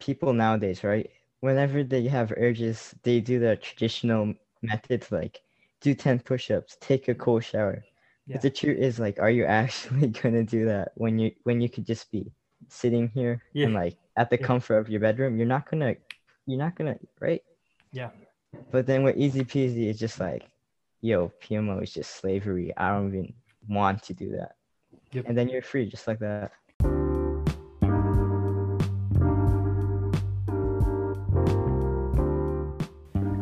people nowadays, right? Whenever they have urges, they do the traditional methods like do 10 push-ups, take a cold shower. Yeah. But the truth is like are you actually gonna do that when you when you could just be sitting here Yeah. and like at the Yeah. comfort of your bedroom? You're not gonna you're not gonna right? Yeah. But then with easy peasy, it's just like, yo, PMO is just slavery. I don't even want to do that. Yep. And then you're free just like that.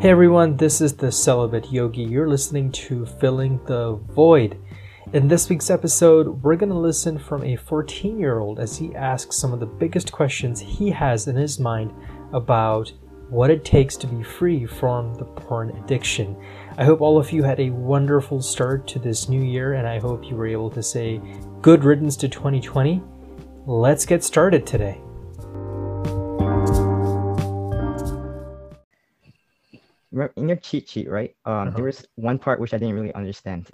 Hey everyone, this is the Celibate Yogi. You're listening to Filling the Void. In this week's episode, we're going to listen from a 14 year old as he asks some of the biggest questions he has in his mind about what it takes to be free from the porn addiction. I hope all of you had a wonderful start to this new year, and I hope you were able to say good riddance to 2020. Let's get started today. In your cheat sheet, right? Um, Uh-huh. there was one part which I didn't really understand.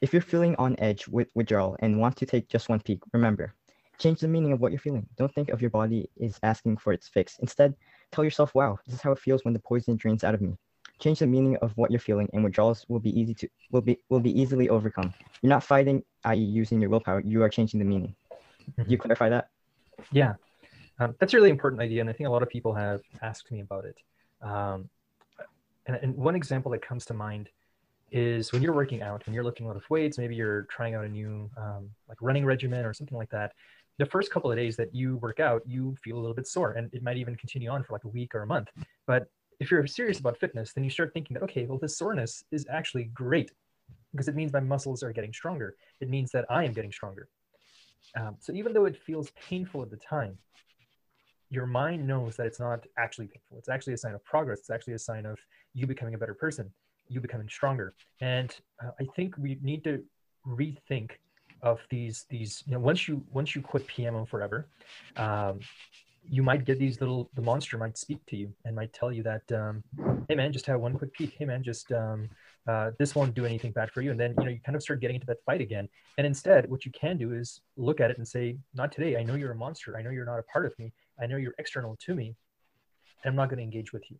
If you're feeling on edge with withdrawal and want to take just one peek, remember, change the meaning of what you're feeling. Don't think of your body is asking for its fix. Instead, tell yourself, "Wow, this is how it feels when the poison drains out of me." Change the meaning of what you're feeling, and withdrawals will be easy to will be will be easily overcome. You're not fighting, i.e., using your willpower. You are changing the meaning. Do you clarify that? Yeah, um, that's a really important idea, and I think a lot of people have asked me about it. Um, and, and one example that comes to mind is when you're working out and you're lifting a weights. Maybe you're trying out a new um, like running regimen or something like that. The first couple of days that you work out, you feel a little bit sore, and it might even continue on for like a week or a month. But if you're serious about fitness, then you start thinking that okay, well, this soreness is actually great because it means my muscles are getting stronger. It means that I am getting stronger. Um, so even though it feels painful at the time, your mind knows that it's not actually painful. It's actually a sign of progress. It's actually a sign of you becoming a better person, you becoming stronger. And uh, I think we need to rethink of these these you know once you once you quit PMO forever, um, you might get these little the monster might speak to you and might tell you that um, hey man just have one quick peek hey man just um, uh, this won't do anything bad for you. And then you know you kind of start getting into that fight again. And instead what you can do is look at it and say not today. I know you're a monster. I know you're not a part of me. I know you're external to me and i'm not going to engage with you.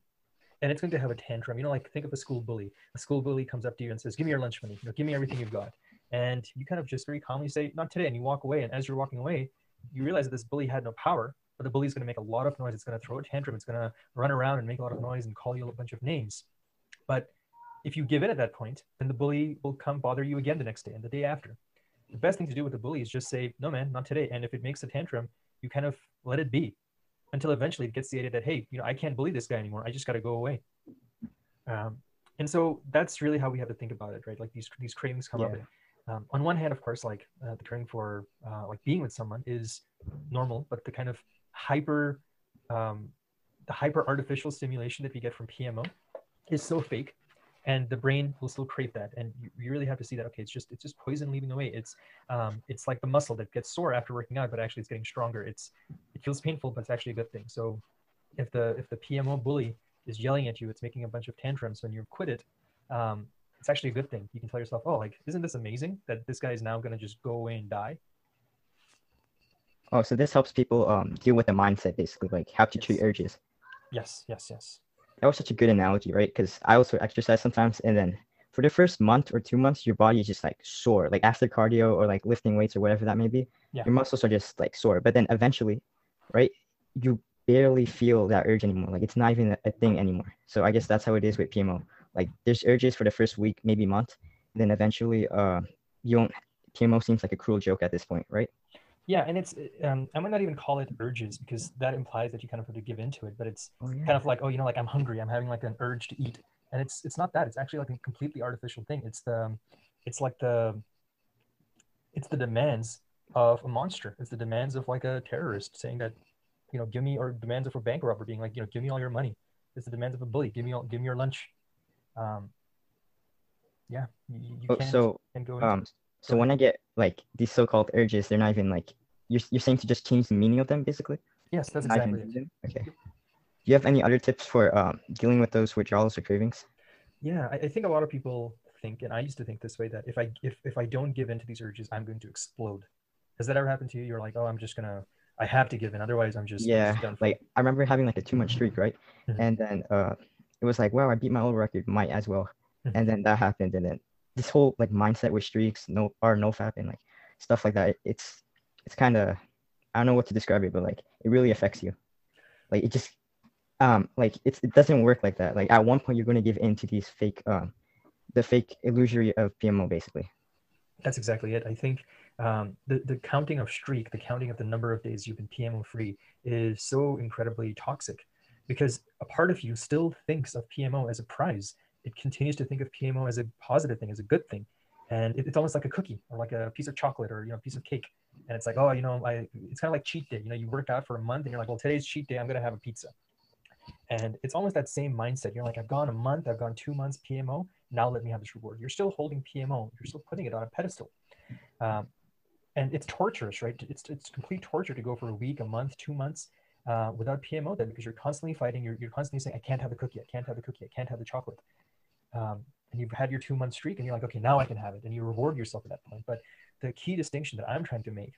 And it's going to have a tantrum. You know like think of a school bully. A school bully comes up to you and says give me your lunch money. You know give me everything you've got. And you kind of just very calmly say not today and you walk away. And as you're walking away you realize that this bully had no power but the bully's going to make a lot of noise. It's going to throw a tantrum. It's going to run around and make a lot of noise and call you a bunch of names. But if you give in at that point, then the bully will come bother you again the next day and the day after. The best thing to do with the bully is just say, no, man, not today. And if it makes a tantrum, you kind of let it be until eventually it gets the idea that, hey, you know, I can't bully this guy anymore. I just got to go away. Um, and so that's really how we have to think about it, right? Like these, these cravings come up. Um, on one hand, of course, like uh, the craving for uh, like being with someone is normal, but the kind of hyper um, the hyper artificial stimulation that we get from PMO is so fake and the brain will still crave that and you, you really have to see that okay it's just it's just poison leaving away it's um, it's like the muscle that gets sore after working out but actually it's getting stronger. It's it feels painful but it's actually a good thing. So if the if the PMO bully is yelling at you it's making a bunch of tantrums when you quit it um, it's actually a good thing. You can tell yourself oh like isn't this amazing that this guy is now going to just go away and die? Oh, so this helps people um deal with the mindset basically, like how to treat urges. yes yes yes That was such a good analogy, right? Because I also exercise sometimes, and then for the first month or two months, your body is just like sore. Like after cardio or like lifting weights or whatever that may be, Yeah. your muscles are just like sore. But then eventually, right, you barely feel that urge anymore. Like it's not even a, thing anymore. So I guess that's how it is with PMO. Like there's urges for the first week, maybe month, then eventually, uh, you don't. PMO seems like a cruel joke at this point, right? Yeah, and it's um, I might not even call it urges because that implies that you kind of have to give into it, but it's Oh yeah. kind of like oh you know like I'm hungry, I'm having like an urge to eat, and it's it's not that. It's actually like a completely artificial thing. It's the it's like the it's the demands of a monster. It's the demands of like a terrorist saying that you know give me or demands of a bank robber being like you know give me all your money. It's the demands of a bully. Give me all give me your lunch. Um, yeah, you, you Oh, can't, so can't go into um, this. So when I get like these so-called urges, they're not even like you're you're saying to just change the meaning of them, basically. yes, that's Not exactly it. Okay. Do you have any other tips for um, dealing with those withdrawals or cravings? Yeah, I, I think a lot of people think, and I used to think this way, that if I if, if I don't give in to these urges, I'm going to explode. Has that ever happened to you? You're like, oh, I'm just gonna I have to give in, otherwise I'm just I'm yeah just done like i remember having like a two month streak right Mhm. and then uh it was like wow i beat my old record might as well Mhm. and then that happened and then this whole like mindset with streaks no or no fap and like stuff like that it- it's it's kind of i don't know what to describe it but like it really affects you like it just um like it's it doesn't work like that like at one point you're going to give in to these fake um the fake illusory of pmo basically That's exactly it. I think um, the the counting of streak, the counting of the number of days you've been PMO free, is so incredibly toxic, because a part of you still thinks of PMO as a prize. It continues to think of PMO as a positive thing, as a good thing, and it, it's almost like a cookie or like a piece of chocolate or you know a piece of cake. And it's like, oh, you know, I, it's kind of like cheat day. You know, you work out for a month and you're like, well, today's cheat day. I'm gonna have a pizza. And it's almost that same mindset. You're like, I've gone a month, I've gone two months PMO. Now let me have this reward. You're still holding PMO. You're still putting it on a pedestal. Um, and it's torturous, right? It's, it's complete torture to go for a week, a month, two months uh, without PMO then because you're constantly fighting. You're, you're constantly saying, I can't have the cookie. I can't have the cookie. I can't have the chocolate. Um, and you've had your two month streak and you're like, okay, now I can have it. And you reward yourself at that point. But the key distinction that I'm trying to make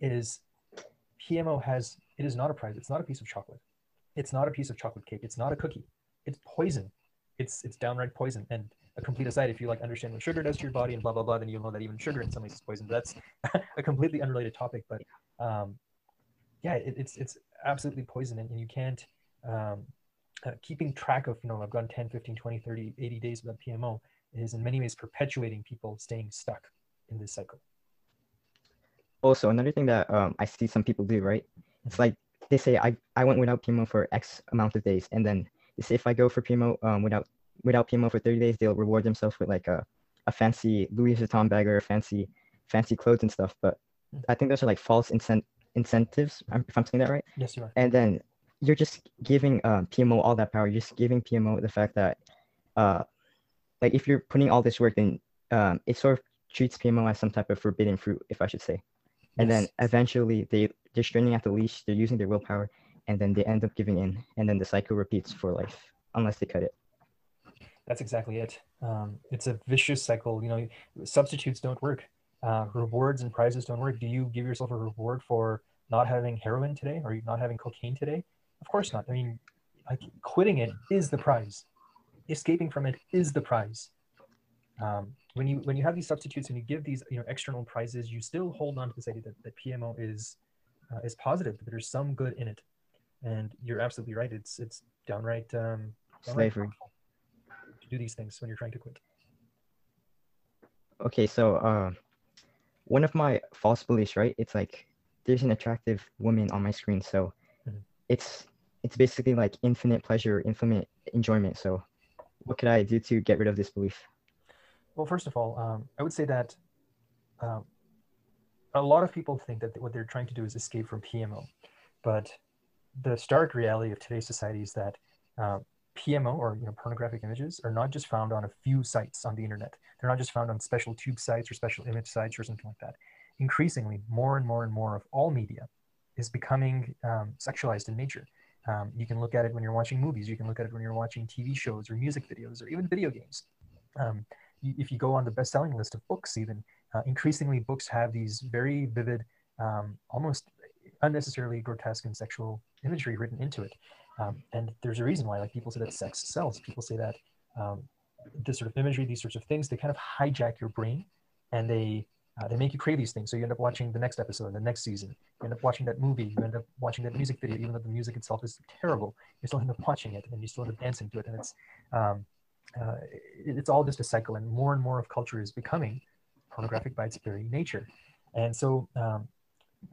is PMO has, it is not a prize. It's not a piece of chocolate. It's not a piece of chocolate cake. It's not a cookie. It's poison. It's, it's downright poison. And a complete aside, if you like understand what sugar does to your body and blah, blah, blah, then you'll know that even sugar in some ways is poison. That's a completely unrelated topic. But um, yeah, it, it's, it's absolutely poison and, and you can't, um, uh, keeping track of, you know, I've gone 10, 15, 20, 30, 80 days without PMO is in many ways perpetuating people staying stuck in this cycle. also another thing that um, i see some people do right it's like they say i i went without pmo for x amount of days and then they say if i go for pmo um, without without pmo for 30 days they'll reward themselves with like a, a fancy louis vuitton bag or fancy fancy clothes and stuff but Mhm. i think those are like false incent- incentives if i'm saying that right Yes, you are. and then you're just giving um, PMO all that power. You're just giving PMO the fact that, uh, like if you're putting all this work, then um, it sort of treats PMO as some type of forbidden fruit, if I should say. And then eventually they they're straining at the leash. They're using their willpower, and then they end up giving in, and then the cycle repeats for life unless they cut it. That's exactly it. Um, it's a vicious cycle. You know, substitutes don't work. Uh, rewards and prizes don't work. Do you give yourself a reward for not having heroin today or not having cocaine today? Of course not. I mean, like quitting it is the prize. Escaping from it is the prize. Um, when you when you have these substitutes and you give these you know external prizes, you still hold on to this idea that, that PMO is uh, is positive. That there's some good in it, and you're absolutely right. It's it's downright um, downright Slavery. to do these things when you're trying to quit. Okay, so uh, one of my false beliefs, right? It's like there's an attractive woman on my screen, so Mhm. it's it's basically like infinite pleasure, infinite enjoyment. So, what could I do to get rid of this belief? Well, first of all, um, I would say that um, a lot of people think that what they're trying to do is escape from PMO, but the stark reality of today's society is that uh, PMO or you know pornographic images are not just found on a few sites on the internet. They're not just found on special tube sites or special image sites or something like that. Increasingly, more and more and more of all media is becoming um, sexualized in nature. Um, you can look at it when you're watching movies. You can look at it when you're watching TV shows or music videos or even video games. Um, if you go on the best-selling list of books, even uh, increasingly books have these very vivid, um, almost unnecessarily grotesque and sexual imagery written into it. Um, and there's a reason why, like people say that sex sells. People say that um, this sort of imagery, these sorts of things, they kind of hijack your brain, and they uh, they make you crave these things. So you end up watching the next episode, the next season. You end up watching that movie. You end up watching that music video, even though the music itself is terrible. You still end up watching it, and you still end up dancing to it. And it's um, uh, it- it's all just a cycle. And more and more of culture is becoming pornographic by its very nature. And so um,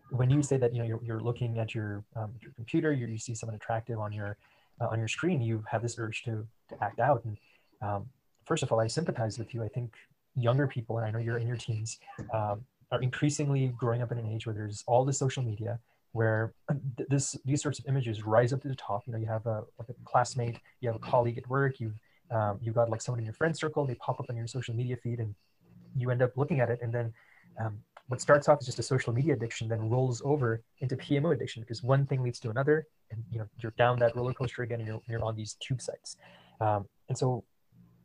when you say that you know you're, you're looking at your um, your computer, you, you see someone attractive on your uh, on your screen, you have this urge to to act out. And um, first of all, I sympathize with you. I think younger people, and I know you're in your teens, um, are increasingly growing up in an age where there's all the social media where uh, th- this these sorts of images rise up to the top. You know, you have a, like a classmate, you have a colleague at work, you've um, you've got like someone in your friend circle, they pop up on your social media feed, and you end up looking at it, and then um, what starts off as just a social media addiction then rolls over into PMO addiction because one thing leads to another, and you know you're down that roller coaster again, and you're, you're on these tube sites. Um, and so,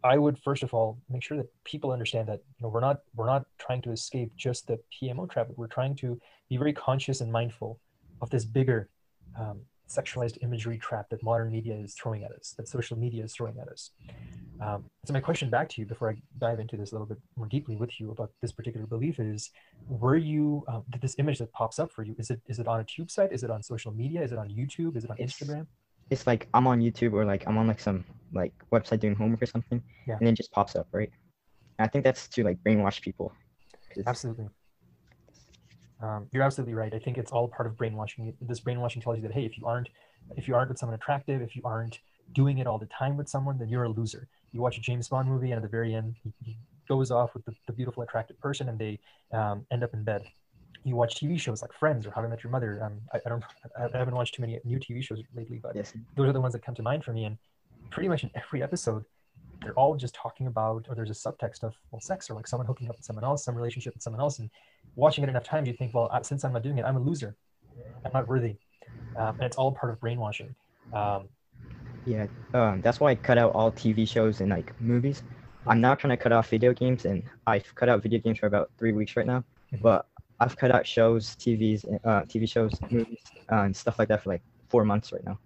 I would first of all make sure that people understand that you know we're not we're not trying to escape just the PMO trap. We're trying to be very conscious and mindful of this bigger um, sexualized imagery trap that modern media is throwing at us, that social media is throwing at us. Um, so my question back to you before I dive into this a little bit more deeply with you about this particular belief is, were you um, did this image that pops up for you? Is it is it on a tube site? Is it on social media? Is it on YouTube? Is it on It's- Instagram? It's like I'm on YouTube or like I'm on like some like website doing homework or something, Yeah. and then it just pops up, right? And I think that's to like brainwash people. Absolutely. Um, you're absolutely right. I think it's all part of brainwashing. This brainwashing tells you that hey, if you aren't, if you aren't with someone attractive, if you aren't doing it all the time with someone, then you're a loser. You watch a James Bond movie, and at the very end, he, he goes off with the, the beautiful, attractive person, and they um, end up in bed. You watch TV shows like Friends or How I Met Your Mother. Um, I, I don't, I I haven't watched too many new TV shows lately, but Yes. those are the ones that come to mind for me. And pretty much in every episode, they're all just talking about, or there's a subtext of well, sex or like someone hooking up with someone else, some relationship with someone else. And watching it enough times, you think, well, uh, since I'm not doing it, I'm a loser. I'm not worthy. Um, and it's all part of brainwashing. Um, Yeah, um, that's why I cut out all TV shows and like movies. I'm now trying to cut off video games, and I've cut out video games for about three weeks right now. Mhm. But I've cut out shows, TVs, uh, TV shows, movies, uh, and stuff like that for like four months right now.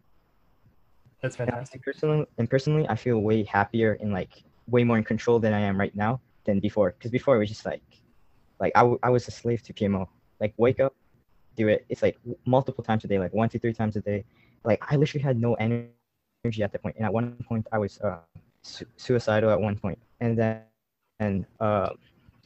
That's And fantastic. personally, and personally, I feel way happier and like way more in control than I am right now than before. Because before it was just like, like I, w- I was a slave to PMO. Like wake up, do it. It's like multiple times a day, like one to three times a day. Like I literally had no energy at that point. And at one point, I was uh, su- suicidal at one point. And then, and uh,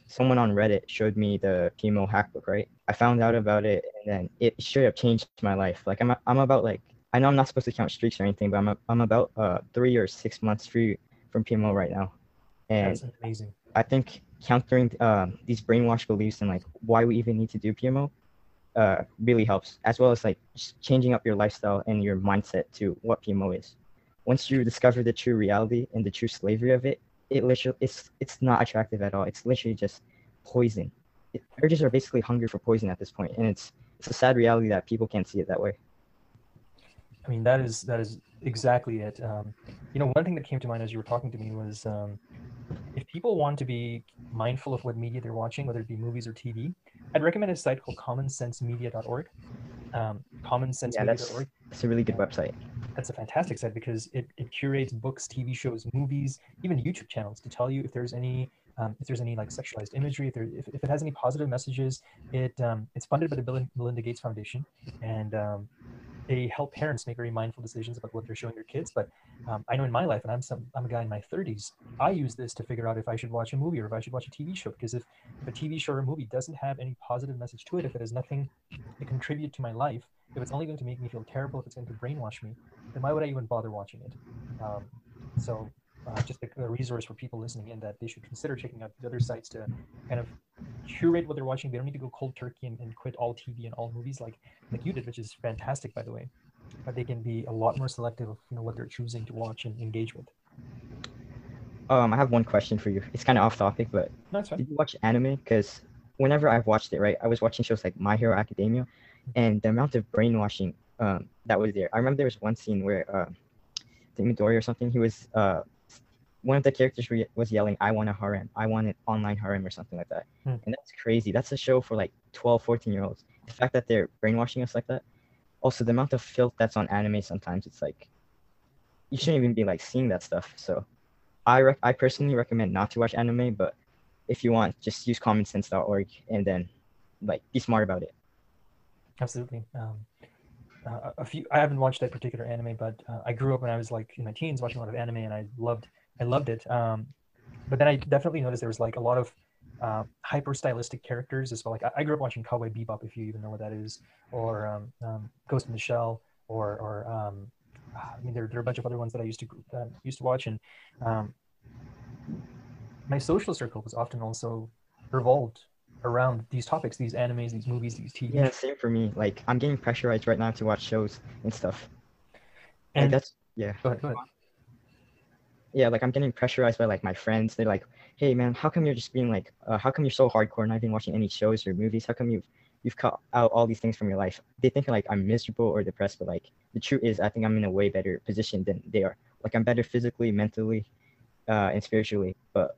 someone on Reddit showed me the PMO hack book. Right, I found out about it, and then it straight up changed my life. Like I'm, I'm about like I know I'm not supposed to count streaks or anything, but I'm a, I'm about uh three or six months free from PMO right now, and That's amazing. I think countering um, these brainwashed beliefs and like why we even need to do PMO uh, really helps, as well as like changing up your lifestyle and your mindset to what PMO is. Once you discover the true reality and the true slavery of it, it literally it's it's not attractive at all. It's literally just poison. It, urges are basically hungry for poison at this point, and it's it's a sad reality that people can't see it that way. I mean, that is that is exactly it. Um, you know, one thing that came to mind as you were talking to me was um, if people want to be mindful of what media they're watching, whether it be movies or TV, I'd recommend a site called commonsensemedia.org. Um, commonsensemedia.org. It's a really good website. That's a fantastic site because it, it curates books, TV shows, movies, even YouTube channels to tell you if there's any um, if there's any like sexualized imagery, if, there, if, if it has any positive messages. It um, it's funded by the Bill and Melinda Gates Foundation, and um, they help parents make very mindful decisions about what they're showing their kids. But um, I know in my life, and I'm some I'm a guy in my 30s, I use this to figure out if I should watch a movie or if I should watch a TV show. Because if, if a TV show or movie doesn't have any positive message to it, if it has nothing to contribute to my life, if it's only going to make me feel terrible, if it's going to brainwash me, then why would I even bother watching it? Um, so uh, just a, a resource for people listening in that they should consider checking out the other sites to kind of curate what they're watching. They don't need to go cold turkey and, and quit all TV and all movies like like you did, which is fantastic, by the way. But they can be a lot more selective of you know what they're choosing to watch and engage with. Um, I have one question for you. It's kind of off topic, but No. Did you watch anime? Because whenever I've watched it, right, I was watching shows like My Hero Academia, and the amount of brainwashing um, that was there. I remember there was one scene where uh, I think Midori or something, he was uh, one of the characters were- was yelling, "I want a harem, I want an online harem" or something like that, Hmm. and that's crazy. That's a show for like 12, 14 year olds. The fact that they're brainwashing us like that. Also, the amount of filth that's on anime sometimes it's like you shouldn't even be like seeing that stuff. So, I rec- I personally recommend not to watch anime, but if you want, just use commonsense.org and then like be smart about it. Absolutely. Um, uh, a few. I haven't watched that particular anime, but uh, I grew up when I was like in my teens watching a lot of anime, and I loved. I loved it. Um, but then I definitely noticed there was like a lot of uh, hyper stylistic characters as well. Like I, I grew up watching Cowboy Bebop, if you even know what that is, or um, um, Ghost in the Shell, or or um, I mean there, there are a bunch of other ones that I used to uh, used to watch, and um, my social circle was often also revolved around these topics, these animes, these movies, these TV Yeah, same for me. Like I'm getting pressurized right now to watch shows and stuff. And And- that's yeah. Go ahead, go ahead. Yeah, like I'm getting pressurized by like my friends. They're like, "Hey man, how come you're just being like, uh, how come you're so hardcore, not even watching any shows or movies? How come you've you've cut out all these things from your life?" They think like I'm miserable or depressed, but like the truth is, I think I'm in a way better position than they are. Like I'm better physically, mentally, uh, and spiritually. But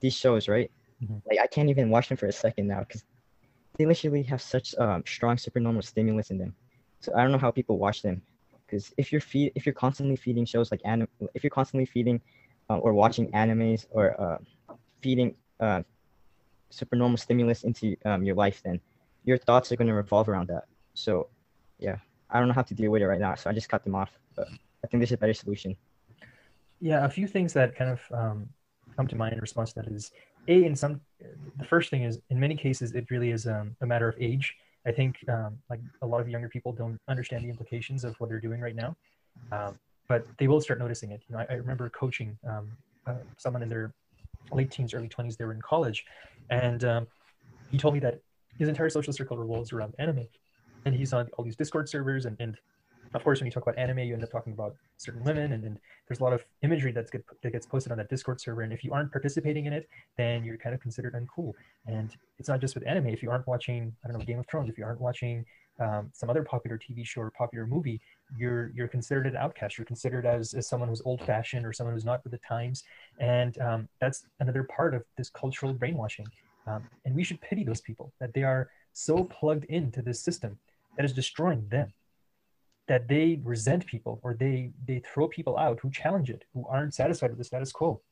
these shows, right? Mhm. Like I can't even watch them for a second now because they literally have such um, strong supernormal stimulus in them. So I don't know how people watch them, because if you're feed if you're constantly feeding shows like anim if you're constantly feeding uh, or watching animes or uh, feeding uh, supernormal stimulus into um, your life, then your thoughts are going to revolve around that. So, yeah, I don't know how to deal with it right now, so I just cut them off. But I think there's a better solution. Yeah, a few things that kind of um, come to mind in response to that is a in some the first thing is in many cases it really is um, a matter of age. I think um, like a lot of younger people don't understand the implications of what they're doing right now, um, but they will start noticing it. You know, I, I remember coaching um, uh, someone in their late teens, early twenties. They were in college, and um, he told me that his entire social circle revolves around anime, and he's on all these Discord servers and, and of course, when you talk about anime, you end up talking about certain women, and, there's a lot of imagery that's get, that gets posted on that Discord server. And if you aren't participating in it, then you're kind of considered uncool. And it's not just with anime. If you aren't watching, I don't know, Game of Thrones, if you aren't watching um, some other popular TV show or popular movie, you're you're considered an outcast. You're considered as, as someone who's old-fashioned or someone who's not with the times. And um, that's another part of this cultural brainwashing. Um, and we should pity those people that they are so plugged into this system that is destroying them that they resent people or they they throw people out who challenge it, who aren't satisfied with the status quo.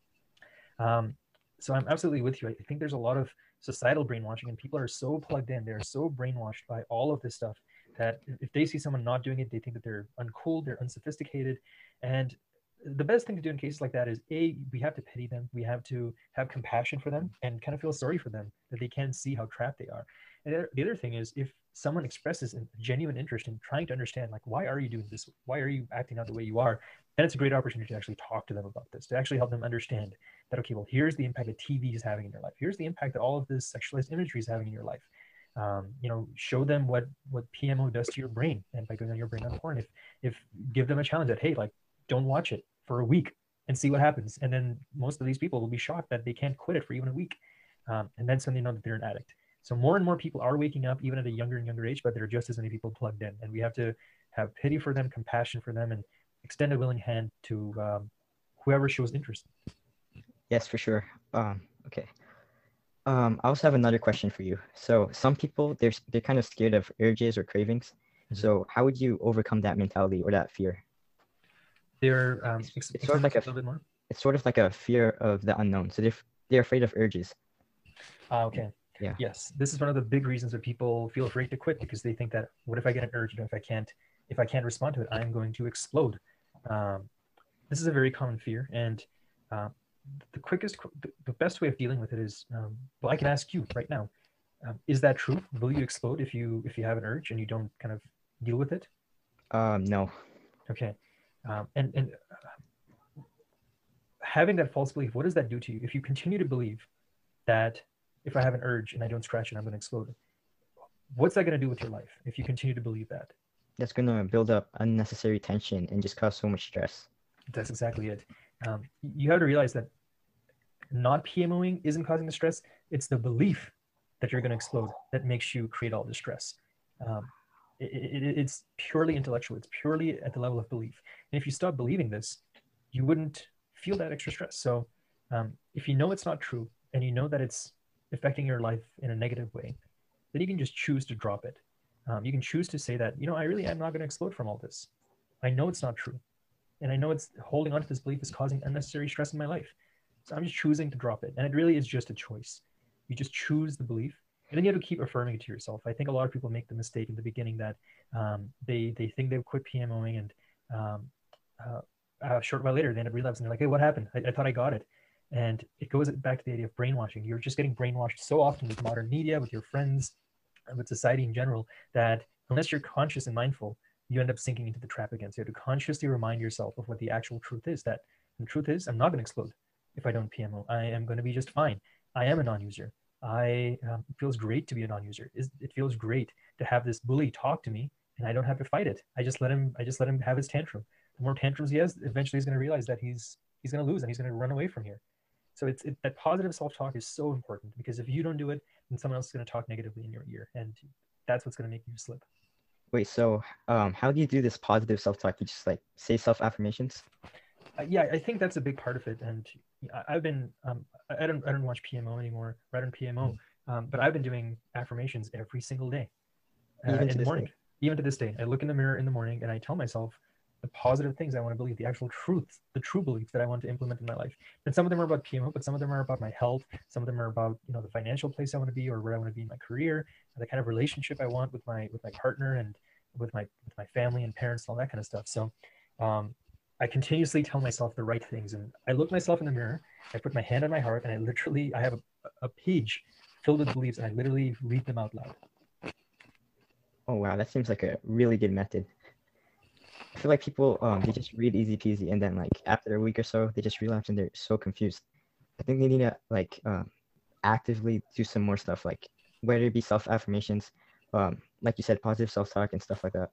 Um, so I'm absolutely with you. I think there's a lot of societal brainwashing, and people are so plugged in, they're so brainwashed by all of this stuff that if they see someone not doing it, they think that they're uncool, they're unsophisticated, and the best thing to do in cases like that is a we have to pity them we have to have compassion for them and kind of feel sorry for them that they can't see how trapped they are and the other thing is if someone expresses a genuine interest in trying to understand like why are you doing this? Why are you acting out the way you are? Then it's a great opportunity to actually talk to them about this to actually help them understand that okay well here's the impact that tv is having in your life. Here's the impact that all of this sexualized imagery is having in your life. Um, you know show them what what pmo does to your brain and by going on your brain on porn. If if give them a challenge that hey like don't watch it for a week and see what happens. And then most of these people will be shocked that they can't quit it for even a week. Um, and then suddenly know that they're an addict so more and more people are waking up, even at a younger and younger age, but there are just as many people plugged in, and we have to have pity for them, compassion for them, and extend a willing hand to um, whoever shows interest. Yes, for sure. Um, okay. Um, I also have another question for you. So some people they're they're kind of scared of urges or cravings. Mm-hmm. So how would you overcome that mentality or that fear? They're um, it's, it's sort of like a, a, little bit more. It's sort of like a fear of the unknown. So they're they're afraid of urges. Uh, okay. Yeah. Yes, this is one of the big reasons that people feel afraid to quit because they think that what if I get an urge? You know, if I can't, if I can't respond to it, I am going to explode. Um, this is a very common fear, and uh, the quickest, the best way of dealing with it is, um, well, I can ask you right now: um, Is that true? Will you explode if you if you have an urge and you don't kind of deal with it? Um, no. Okay, um, and and uh, having that false belief, what does that do to you if you continue to believe that if I have an urge and I don't scratch it, I'm going to explode. What's that going to do with your life if you continue to believe that? That's going to build up unnecessary tension and just cause so much stress. That's exactly it. Um, you have to realize that not PMOing isn't causing the stress. It's the belief that you're going to explode that makes you create all the stress. Um, it, it, it's purely intellectual. It's purely at the level of belief. And if you stop believing this, you wouldn't feel that extra stress. So um, if you know it's not true and you know that it's affecting your life in a negative way, then you can just choose to drop it. Um, you can choose to say that, you know, I really am not going to explode from all this. I know it's not true. And I know it's holding on to this belief is causing unnecessary stress in my life. So I'm just choosing to drop it. And it really is just a choice. You just choose the belief. And then you have to keep affirming it to yourself. I think a lot of people make the mistake in the beginning that um, they, they think they've quit PMOing and um, uh, a short while later they end up realizing they're like, hey, what happened? I, I thought I got it. And it goes back to the idea of brainwashing. You're just getting brainwashed so often with modern media, with your friends, with society in general, that unless you're conscious and mindful, you end up sinking into the trap again. So you have to consciously remind yourself of what the actual truth is. That the truth is, I'm not going to explode if I don't PMO. I am going to be just fine. I am a non-user. I um, it feels great to be a non-user. It feels great to have this bully talk to me, and I don't have to fight it. I just let him. I just let him have his tantrum. The more tantrums he has, eventually he's going to realize that he's he's going to lose and he's going to run away from here. So it's it, that positive self-talk is so important because if you don't do it, then someone else is going to talk negatively in your ear, and that's what's going to make you slip. Wait, so um, how do you do this positive self-talk? You just like say self-affirmations? Uh, yeah, I think that's a big part of it. And I've been um, I don't I don't watch PMO anymore. Right on PMO, um, but I've been doing affirmations every single day uh, in the morning. Day. even to this day, I look in the mirror in the morning and I tell myself the positive things I want to believe, the actual truth, the true beliefs that I want to implement in my life. And some of them are about PMO, but some of them are about my health. Some of them are about you know the financial place I want to be or where I want to be in my career, the kind of relationship I want with my with my partner and with my with my family and parents and all that kind of stuff. So um, I continuously tell myself the right things, and I look myself in the mirror. I put my hand on my heart, and I literally I have a, a page filled with beliefs, and I literally read them out loud. Oh wow, that seems like a really good method. I feel like people um they just read easy peasy and then like after a week or so they just relapse and they're so confused. I think they need to like um actively do some more stuff like whether it be self affirmations, um like you said, positive self talk and stuff like that.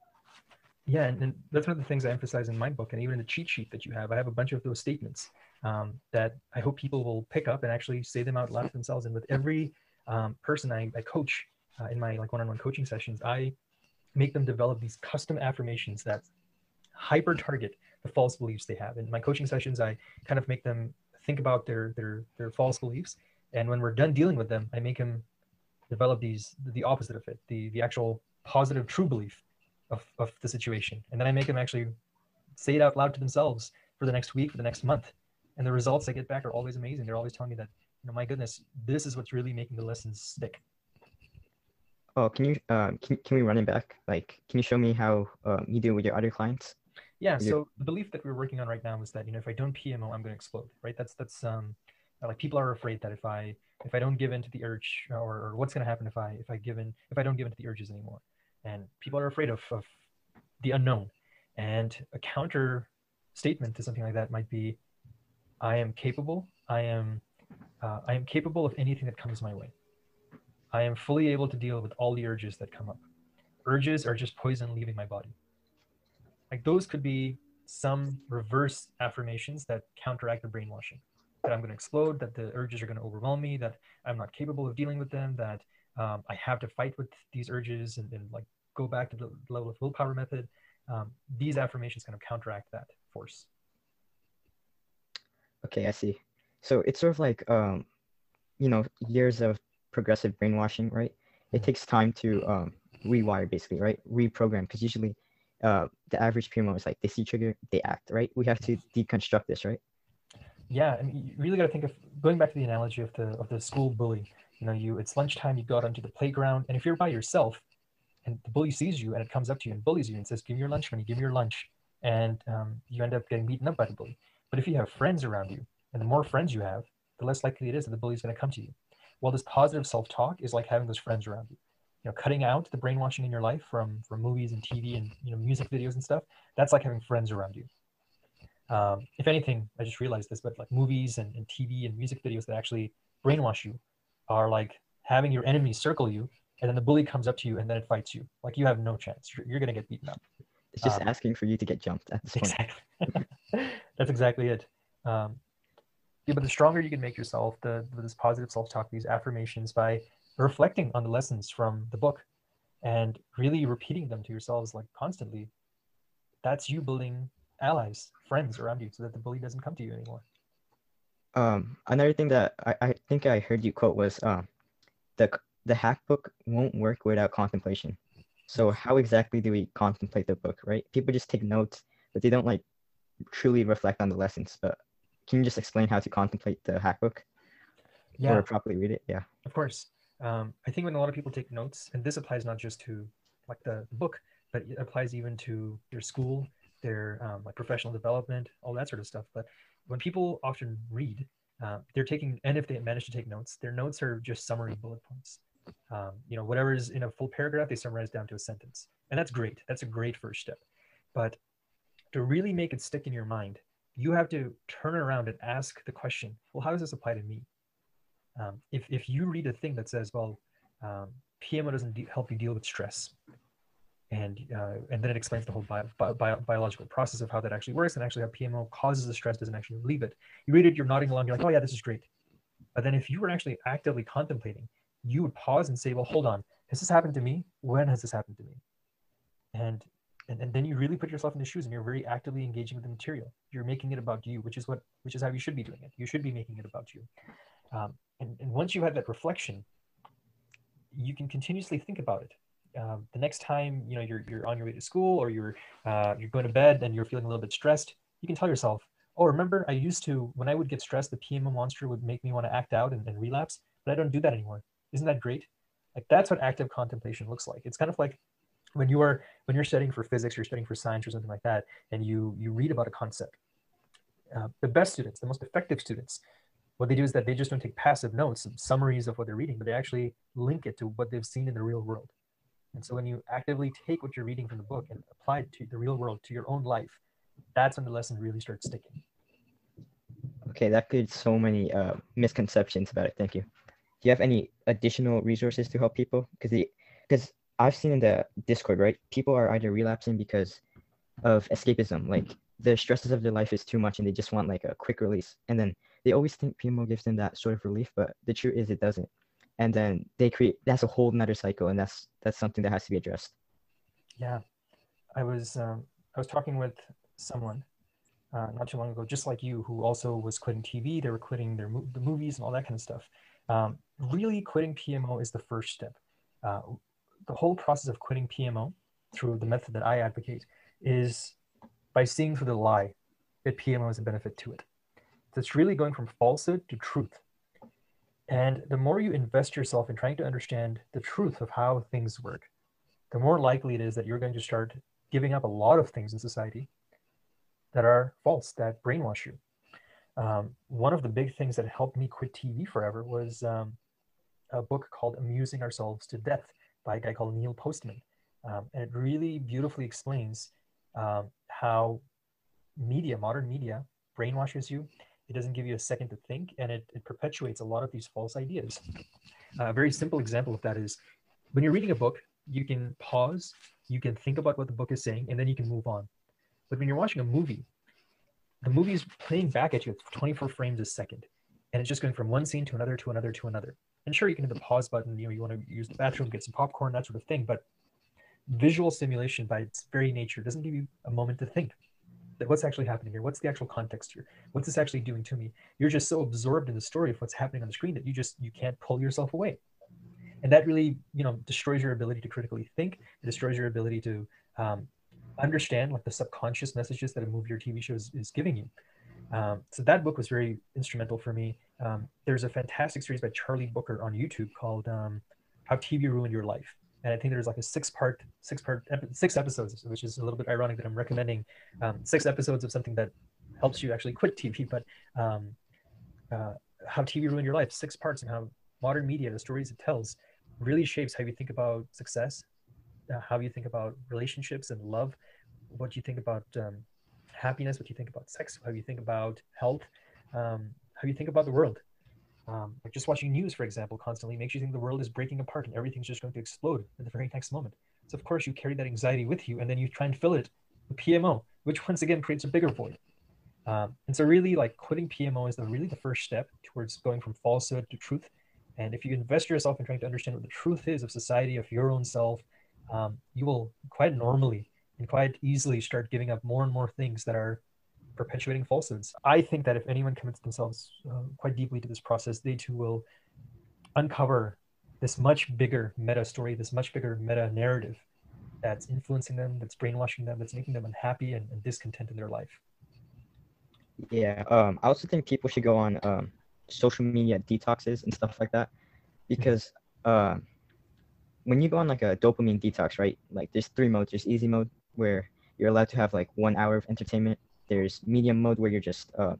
Yeah, and, and, that's one of the things I emphasize in my book, and even in the cheat sheet that you have. I have a bunch of those statements um, that I hope people will pick up and actually say them out loud to themselves. And with every um, person I, I coach uh, in my like one-on-one coaching sessions, I make them develop these custom affirmations that hyper target the false beliefs they have. In my coaching sessions, I kind of make them think about their their their false beliefs, and when we're done dealing with them, I make them develop these the opposite of it, the the actual positive true belief of, of the situation, and then I make them actually say it out loud to themselves for the next week, for the next month, and the results I get back are always amazing. They're always telling me that, you know, my goodness, this is what's really making the lessons stick. Oh, can you um can, can we run it back? Like, can you show me how um, you do with your other clients? Yeah. So the belief that we're working on right now is that you know if I don't PMO, I'm going to explode. Right. That's that's um like people are afraid that if I if I don't give in to the urge or, or what's going to happen if I if I give in if I don't give in to the urges anymore, and people are afraid of of the unknown. And a counter statement to something like that might be, I am capable. I am uh, I am capable of anything that comes my way. I am fully able to deal with all the urges that come up. Urges are just poison leaving my body. Like those could be some reverse affirmations that counteract the brainwashing that I'm going to explode, that the urges are going to overwhelm me, that I'm not capable of dealing with them, that um, I have to fight with these urges and, and, like go back to the level of willpower method. Um, these affirmations kind of counteract that force. Okay, I see. So it's sort of like, um, you know, years of progressive brainwashing, right? It takes time to um, rewire, basically, right? Reprogram, because usually uh, the average PMO is like they see trigger, they act, right? We have to deconstruct this, right? Yeah, and you really got to think of going back to the analogy of the of the school bully. You know, you it's lunchtime, you go out onto the playground, and if you're by yourself, and the bully sees you and it comes up to you and bullies you and says, "Give me your lunch money, give me your lunch," and um, you end up getting beaten up by the bully. But if you have friends around you, and the more friends you have, the less likely it is that the bully is going to come to you. Well, this positive self-talk is like having those friends around you. You know, cutting out the brainwashing in your life from from movies and TV and you know music videos and stuff. That's like having friends around you. Um, if anything, I just realized this, but like movies and, and TV and music videos that actually brainwash you are like having your enemies circle you, and then the bully comes up to you and then it fights you. Like you have no chance. You're, you're gonna get beaten up. It's just um, asking for you to get jumped at this point. Exactly. That's exactly it. Um, yeah, but the stronger you can make yourself, the, this positive self-talk, these affirmations by reflecting on the lessons from the book and really repeating them to yourselves like constantly, that's you building allies, friends around you so that the bully doesn't come to you anymore. Um, another thing that I, I think I heard you quote was um, the the hack book won't work without contemplation. So how exactly do we contemplate the book, right? People just take notes, but they don't like truly reflect on the lessons. But can you just explain how to contemplate the hack book? Yeah. Or properly read it? Yeah. Of course. Um, I think when a lot of people take notes, and this applies not just to like the, book, but it applies even to your school, their um, like professional development, all that sort of stuff. But when people often read, uh, they're taking, and if they manage to take notes, their notes are just summary bullet points. Um, you know, whatever is in a full paragraph, they summarize down to a sentence, and that's great. That's a great first step. But to really make it stick in your mind, you have to turn around and ask the question well how does this apply to me um, if, if you read a thing that says well um, pmo doesn't de- help you deal with stress and uh, and then it explains the whole bio, bio, biological process of how that actually works and actually how pmo causes the stress doesn't actually relieve it. You read it you're nodding along you're like oh yeah this is great. But then if you were actually actively contemplating you would pause and say well hold on has this happened to me? When has this happened to me? And and, and then you really put yourself in the shoes and you're very actively engaging with the material. You're making it about you which is what which is how you should be doing it. You should be making it about you um, and, and once you have that reflection you can continuously think about it. Um, the next time you know you're, you're on your way to school or you're uh, you're going to bed and you're feeling a little bit stressed you can tell yourself oh remember i used to when i would get stressed the pmo monster would make me want to act out and, and relapse but i don't do that anymore. Isn't that great? Like that's what active contemplation looks like. It's kind of like when you are when you're studying for physics you're studying for science or something like that and you you read about a concept. Uh, the best students the most effective students what they do is that they just don't take passive notes summaries of what they're reading but they actually link it to what they've seen in the real world and so when you actively take what you're reading from the book and apply it to the real world to your own life that's when the lesson really starts sticking Okay, that cleared so many uh, misconceptions about it. Thank you. Do you have any additional resources to help people? Because because I've seen in the Discord, right? People are either relapsing because of escapism, like the stresses of their life is too much and they just want like a quick release. And then they always think PMO gives them that sort of relief, but the truth is it doesn't. And then they create that's a whole nother cycle, and that's that's something that has to be addressed. Yeah, I was um, I was talking with someone uh, not too long ago, just like you, who also was quitting TV. They were quitting their mo- the movies and all that kind of stuff. Um, really, quitting PMO is the first step. Uh, the whole process of quitting PMO through the method that I advocate is by seeing through the lie that PMO is a benefit to it. It's really going from falsehood to truth. And the more you invest yourself in trying to understand the truth of how things work, the more likely it is that you're going to start giving up a lot of things in society that are false, that brainwash you. Um, one of the big things that helped me quit TV forever was um, a book called Amusing Ourselves to Death by a guy called Neil Postman. Um, and it really beautifully explains um, how media, modern media, brainwashes you. It doesn't give you a second to think, and it, it perpetuates a lot of these false ideas. a very simple example of that is when you're reading a book, you can pause, you can think about what the book is saying, and then you can move on. But when you're watching a movie, the movie is playing back at you at 24 frames a second, and it's just going from one scene to another to another to another. And sure, you can hit the pause button. You know, you want to use the bathroom, get some popcorn, that sort of thing. But visual simulation, by its very nature, doesn't give you a moment to think what's actually happening here. What's the actual context here? What's this actually doing to me? You're just so absorbed in the story of what's happening on the screen that you just you can't pull yourself away. And that really, you know, destroys your ability to critically think. It destroys your ability to um, understand like the subconscious messages that a movie or TV show is, is giving you. Um, so that book was very instrumental for me. Um, there's a fantastic series by Charlie Brooker on YouTube called um, "How TV Ruined Your Life," and I think there's like a six-part, six-part, six episodes, which is a little bit ironic that I'm recommending um, six episodes of something that helps you actually quit TV. But um, uh, "How TV Ruined Your Life," six parts, and how modern media, the stories it tells, really shapes how you think about success, uh, how you think about relationships and love, what you think about um, happiness, what you think about sex, how you think about health, um, how you think about the world. Um, like just watching news, for example, constantly makes you think the world is breaking apart and everything's just going to explode at the very next moment. So of course you carry that anxiety with you, and then you try and fill it with PMO, which once again creates a bigger void. Um, and so really, like quitting PMO is the really the first step towards going from falsehood to truth. And if you invest yourself in trying to understand what the truth is of society, of your own self, um, you will quite normally and quite easily start giving up more and more things that are perpetuating falsehoods. I think that if anyone commits themselves uh, quite deeply to this process, they too will uncover this much bigger meta story, this much bigger meta narrative that's influencing them, that's brainwashing them, that's making them unhappy and, and discontent in their life. Yeah, um, I also think people should go on um, social media detoxes and stuff like that because uh, when you go on like a dopamine detox, right? Like there's three modes. There's easy mode where you're allowed to have like one hour of entertainment. There's medium mode where you're just uh,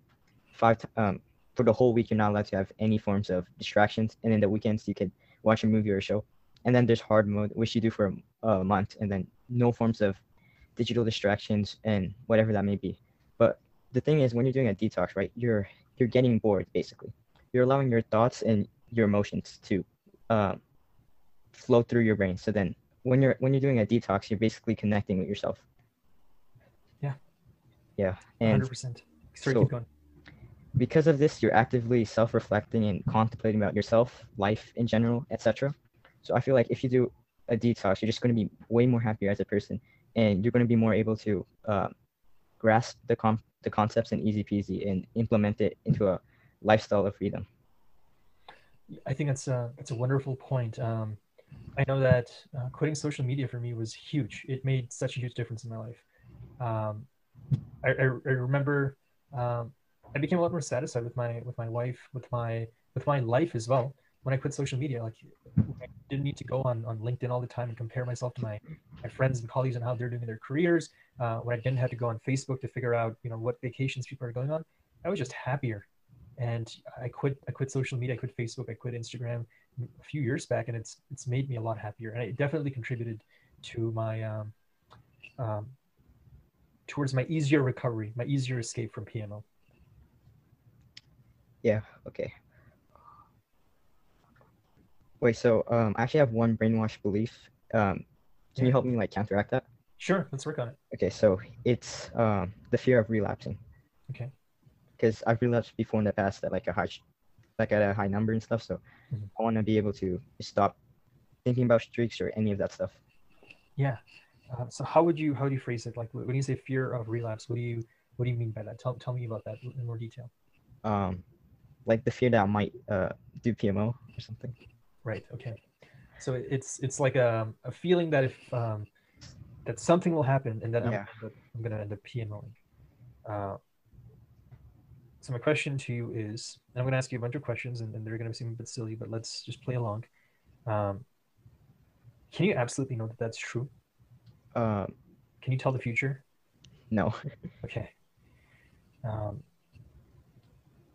five t- um, for the whole week you're not allowed to have any forms of distractions, and then the weekends you could watch a movie or a show. And then there's hard mode, which you do for a, a month, and then no forms of digital distractions and whatever that may be. But the thing is, when you're doing a detox, right, you're you're getting bored basically. You're allowing your thoughts and your emotions to uh, flow through your brain. So then when you're when you're doing a detox, you're basically connecting with yourself. Yeah. And 100%. Sorry, so- keep going. because of this, you're actively self-reflecting and contemplating about yourself, life in general, etc. So I feel like if you do a detox, you're just going to be way more happier as a person, and you're going to be more able to uh, grasp the com- the concepts and easy peasy and implement it into a lifestyle of freedom. I think that's a that's a wonderful point. Um, I know that uh, quitting social media for me was huge. It made such a huge difference in my life. Um, I, I, remember um, I became a lot more satisfied with my with my wife, with my with my life as well. When I quit social media, like I didn't need to go on, on LinkedIn all the time and compare myself to my, my friends and colleagues and how they're doing in their careers. Uh, when I didn't have to go on Facebook to figure out you know what vacations people are going on, I was just happier. And I quit I quit social media, I quit Facebook, I quit Instagram a few years back, and it's it's made me a lot happier. And it definitely contributed to my um, um, towards my easier recovery, my easier escape from PMO. Yeah. Okay. Wait. So um, I actually have one brainwash belief. Um, can you help me like counteract that? Sure. Let's work on it. Okay. So it's um the fear of relapsing. Okay. Because I've relapsed before in the past at like a high, like at a high number and stuff. So Mhm. I want to be able to stop thinking about streaks or any of that stuff. Yeah. Uh, so how would you how do you phrase it? Like when you say fear of relapse, what do you what do you mean by that? Tell tell me about that in more detail. Um, like the fear that I might uh do PMO or something. Right. Okay. So it's it's like a, a feeling that if um, that something will happen and that I'm, Yeah. I'm gonna end up PMOing. Uh, so my question to you is, and I'm gonna ask you a bunch of questions, and, and they're gonna seem a bit silly, but let's just play along. Um, can you absolutely know that that's true? Um, Can you tell the future? no. Okay. Um,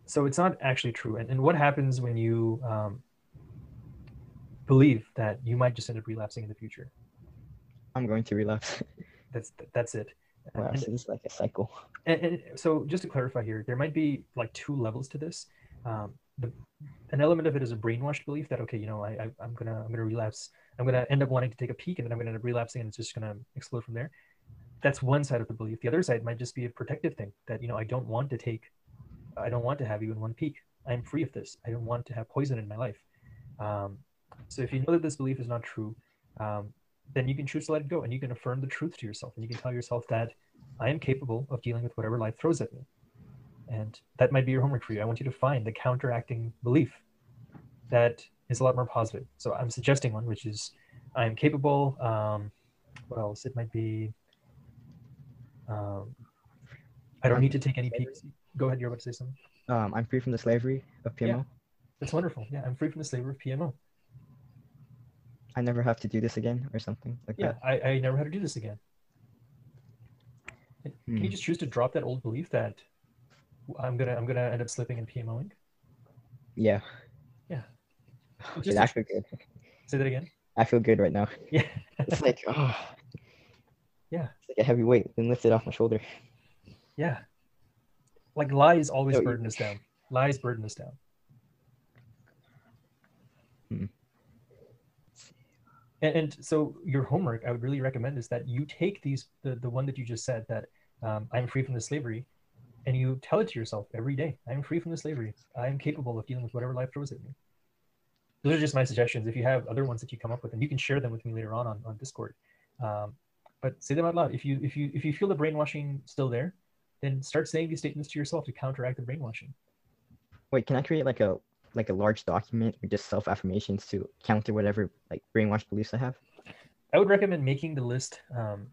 so it's not actually true. And, and what happens when you um, believe that you might just end up relapsing in the future? I'm going to relapse. That's that's it. Relapse is like a cycle. and, and so just to clarify here there might be like two levels to this um, the, an element of it is a brainwashed belief that okay you know I, I i'm gonna i'm gonna relapse. I'm gonna end up wanting to take a peek and then i'm gonna end up relapsing and it's just gonna explode from there. That's one side of the belief. The other side might just be a protective thing that you know i don't want to take i don't want to have you in one peak i'm free of this. I don't want to have poison in my life. Um, so if you know that this belief is not true um, then you can choose to let it go and you can affirm the truth to yourself and you can tell yourself that I am capable of dealing with whatever life throws at me. And that might be your homework for you. I want you to find the counteracting belief that is a lot more positive. So I'm suggesting one, which is I am capable. Um, what else? It might be um, I don't need to take any peeks. Go ahead. You're about to say something. Um, I'm free from the slavery of PMO. Yeah. That's wonderful. Yeah, I'm free from the slavery of PMO. I never have to do this again or something like Yeah, that. I, I never had to do this again. Can you Hmm. just choose to drop that old belief that I'm gonna I'm gonna end up slipping and PMOing? Yeah. Yeah. Okay, Just I feel good. Say that again. I feel good right now. Yeah. It's like, oh, Yeah. it's like a heavy weight been lifted off my shoulder. Yeah. Like lies always So- burden us down. Lies burden us down. Hmm. And, and so your homework, I would really recommend is that you take these the, the one that you just said that um, I'm free from the slavery, and you tell it to yourself every day. I'm free from the slavery. I am capable of dealing with whatever life throws at me. Those are just my suggestions. If you have other ones that you come up with, and you can share them with me later on on, on Discord. Um, but say them out loud. If you if you if you feel the brainwashing still there, then start saying these statements to yourself to counteract the brainwashing. Wait, can I create like a like a large document with just self affirmations to counter whatever like brainwashed beliefs I have? I would recommend making the list um,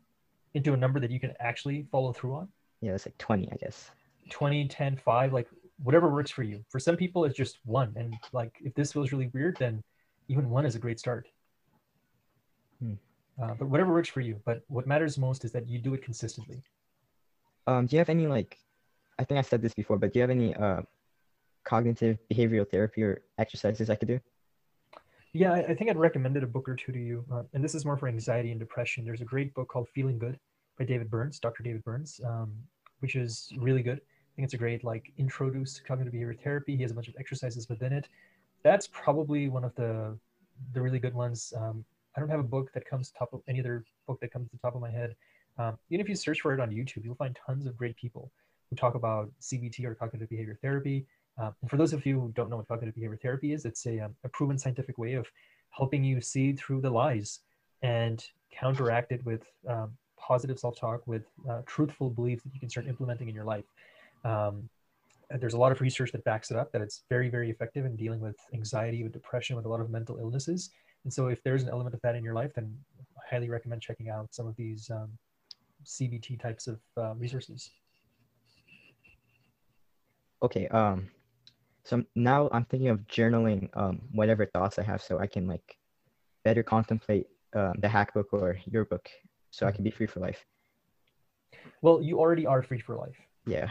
into a number that you can actually follow through on. Yeah, it's like 20, I guess. 20, 10, 5, like whatever works for you. For some people, it's just one. And like if this feels really weird, then even one is a great start. Hmm. Uh, but whatever works for you. But what matters most is that you do it consistently. Um, do you have any like, I think I said this before, but do you have any uh, cognitive behavioral therapy or exercises I could do? Yeah, I, I think I'd recommended a book or two to you. Uh, and this is more for anxiety and depression. There's a great book called Feeling Good by David Burns, Dr. David Burns, um, which is really good. Think it's a great like introduce to cognitive behavior therapy. He has a bunch of exercises within it. That's probably one of the the really good ones. Um, I don't have a book that comes top of any other book that comes to the top of my head. Um, even if you search for it on YouTube, you'll find tons of great people who talk about CBT or cognitive behavior therapy. Um, and for those of you who don't know what cognitive behavior therapy is, it's a, um, a proven scientific way of helping you see through the lies and counteract it with um, positive self-talk, with uh, truthful beliefs that you can start implementing in your life. Um, there's a lot of research that backs it up that it's very, very effective in dealing with anxiety, with depression, with a lot of mental illnesses. And so if there's an element of that in your life, then I highly recommend checking out some of these um, CBT types of uh, resources. Okay. Um, so now I'm thinking of journaling um whatever thoughts I have, so I can like better contemplate um, the Hackbook or your book, so I can be free for life. Well, you already are free for life. Yeah.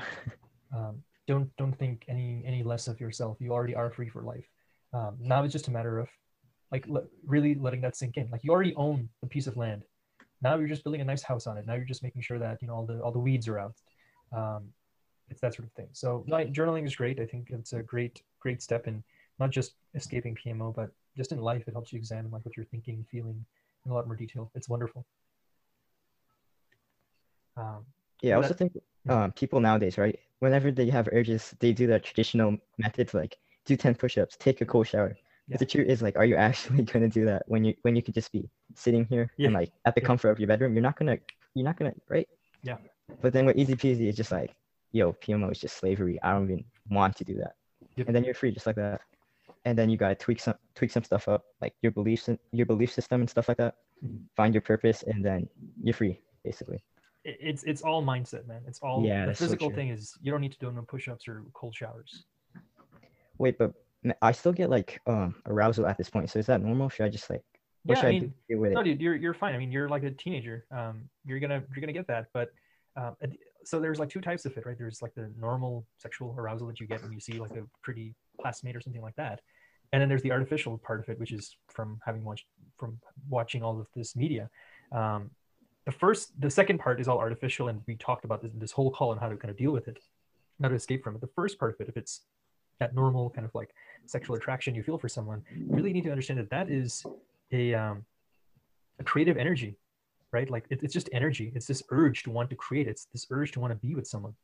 Um, don't don't think any any less of yourself. You already are free for life. Um, now it's just a matter of like le- really letting that sink in. Like you already own the piece of land. Now you're just building a nice house on it. Now you're just making sure that you know all the all the weeds are out. Um, it's that sort of thing. So like, journaling is great. I think it's a great great step in not just escaping PMO, but just in life. It helps you examine like what you're thinking, feeling in a lot more detail. It's wonderful. Um, Yeah, I also think um, people nowadays, right? Whenever they have urges, they do the traditional methods like do 10 push-ups, take a cold shower. Yeah. But the truth is like, are you actually gonna do that when you when you could just be sitting here Yeah. and like at the Yeah. comfort of your bedroom? You're not gonna you're not gonna right? Yeah. But then with easy peasy, it's just like, yo, PMO is just slavery. I don't even want to do that. Yep. And then you're free just like that. And then you gotta tweak some tweak some stuff up, like your beliefs and your belief system and stuff like that. Mhm. Find your purpose and then you're free, basically. It- it's it's all mindset, man. It's all Yeah, the that's so physical thing is you don't need to do no push-ups or cold showers. Wait, but I still get like um arousal at this point. So is that normal? Should I just like what Yeah, should I I, do with no, it? dude, you're you're fine. I mean, you're like a teenager. Um, you're gonna you're gonna get that. But um, so there's like two types of it, right? There's like the normal sexual arousal that you get when you see like a pretty classmate or something like that, and then there's the artificial part of it, which is from having watched from watching all of this media. Um, the first, the second part is all artificial, and we talked about this, this whole call on how to kind of deal with it, how to escape from it. The first part of it, if it's that normal kind of like sexual attraction you feel for someone, you really need to understand that that is a um, a creative energy, right? Like it, it's just energy. It's this urge to want to create. It's this urge to want to be with someone,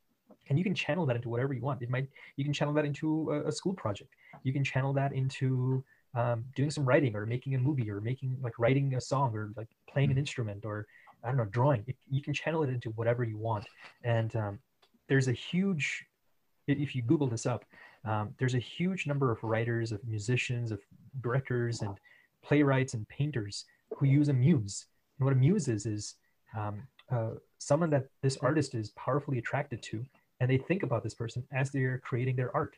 and you can channel that into whatever you want. It might you can channel that into a, a school project. You can channel that into um, doing some writing or making a movie or making like writing a song or like playing an instrument or I don't know drawing. You can channel it into whatever you want. And um, there's a huge if you Google this up, um, there's a huge number of writers, of musicians, of directors, and playwrights and painters who use a muse. And what a muse is is um, uh, someone that this artist is powerfully attracted to, and they think about this person as they're creating their art,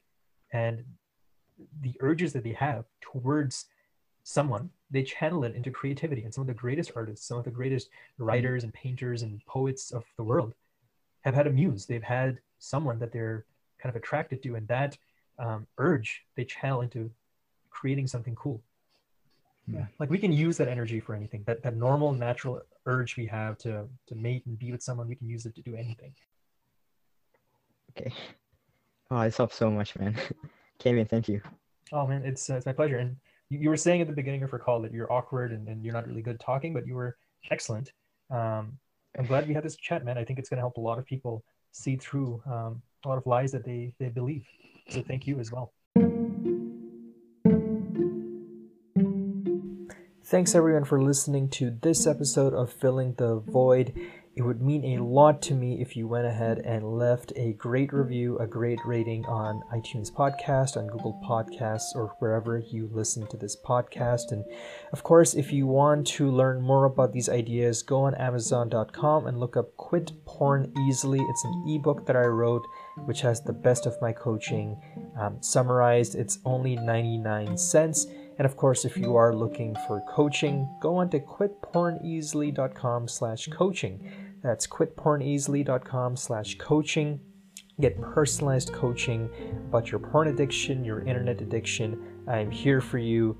and the urges that they have towards someone, they channel it into creativity. And some of the greatest artists, some of the greatest writers and painters and poets of the world have had a muse. They've had someone that they're kind of attracted to, and that um, urge they channel into creating something cool. Yeah. Like we can use that energy for anything. That that normal, natural urge we have to to mate and be with someone, we can use it to do anything. Okay. Oh, this helps so much, man. Kevin, thank you. Oh man, it's uh, it's my pleasure. And you, you were saying at the beginning of our call that you're awkward and, and you're not really good talking, but you were excellent. Um, I'm glad we had this chat, man. I think it's going to help a lot of people see through um, a lot of lies that they they believe. So thank you as well. Thanks everyone for listening to this episode of Filling the Void. It would mean a lot to me if you went ahead and left a great review, a great rating on iTunes Podcast, on Google Podcasts, or wherever you listen to this podcast. And of course, if you want to learn more about these ideas, go on Amazon.com and look up Quit Porn Easily. It's an ebook that I wrote, which has the best of my coaching um, summarized. It's only 99 cents. And of course, if you are looking for coaching, go on to quitporneasily.com slash coaching. That's quitporneasily.com slash coaching. Get personalized coaching about your porn addiction, your internet addiction. I'm here for you.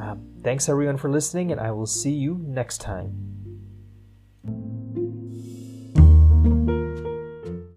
Um, thanks everyone for listening, and I will see you next time.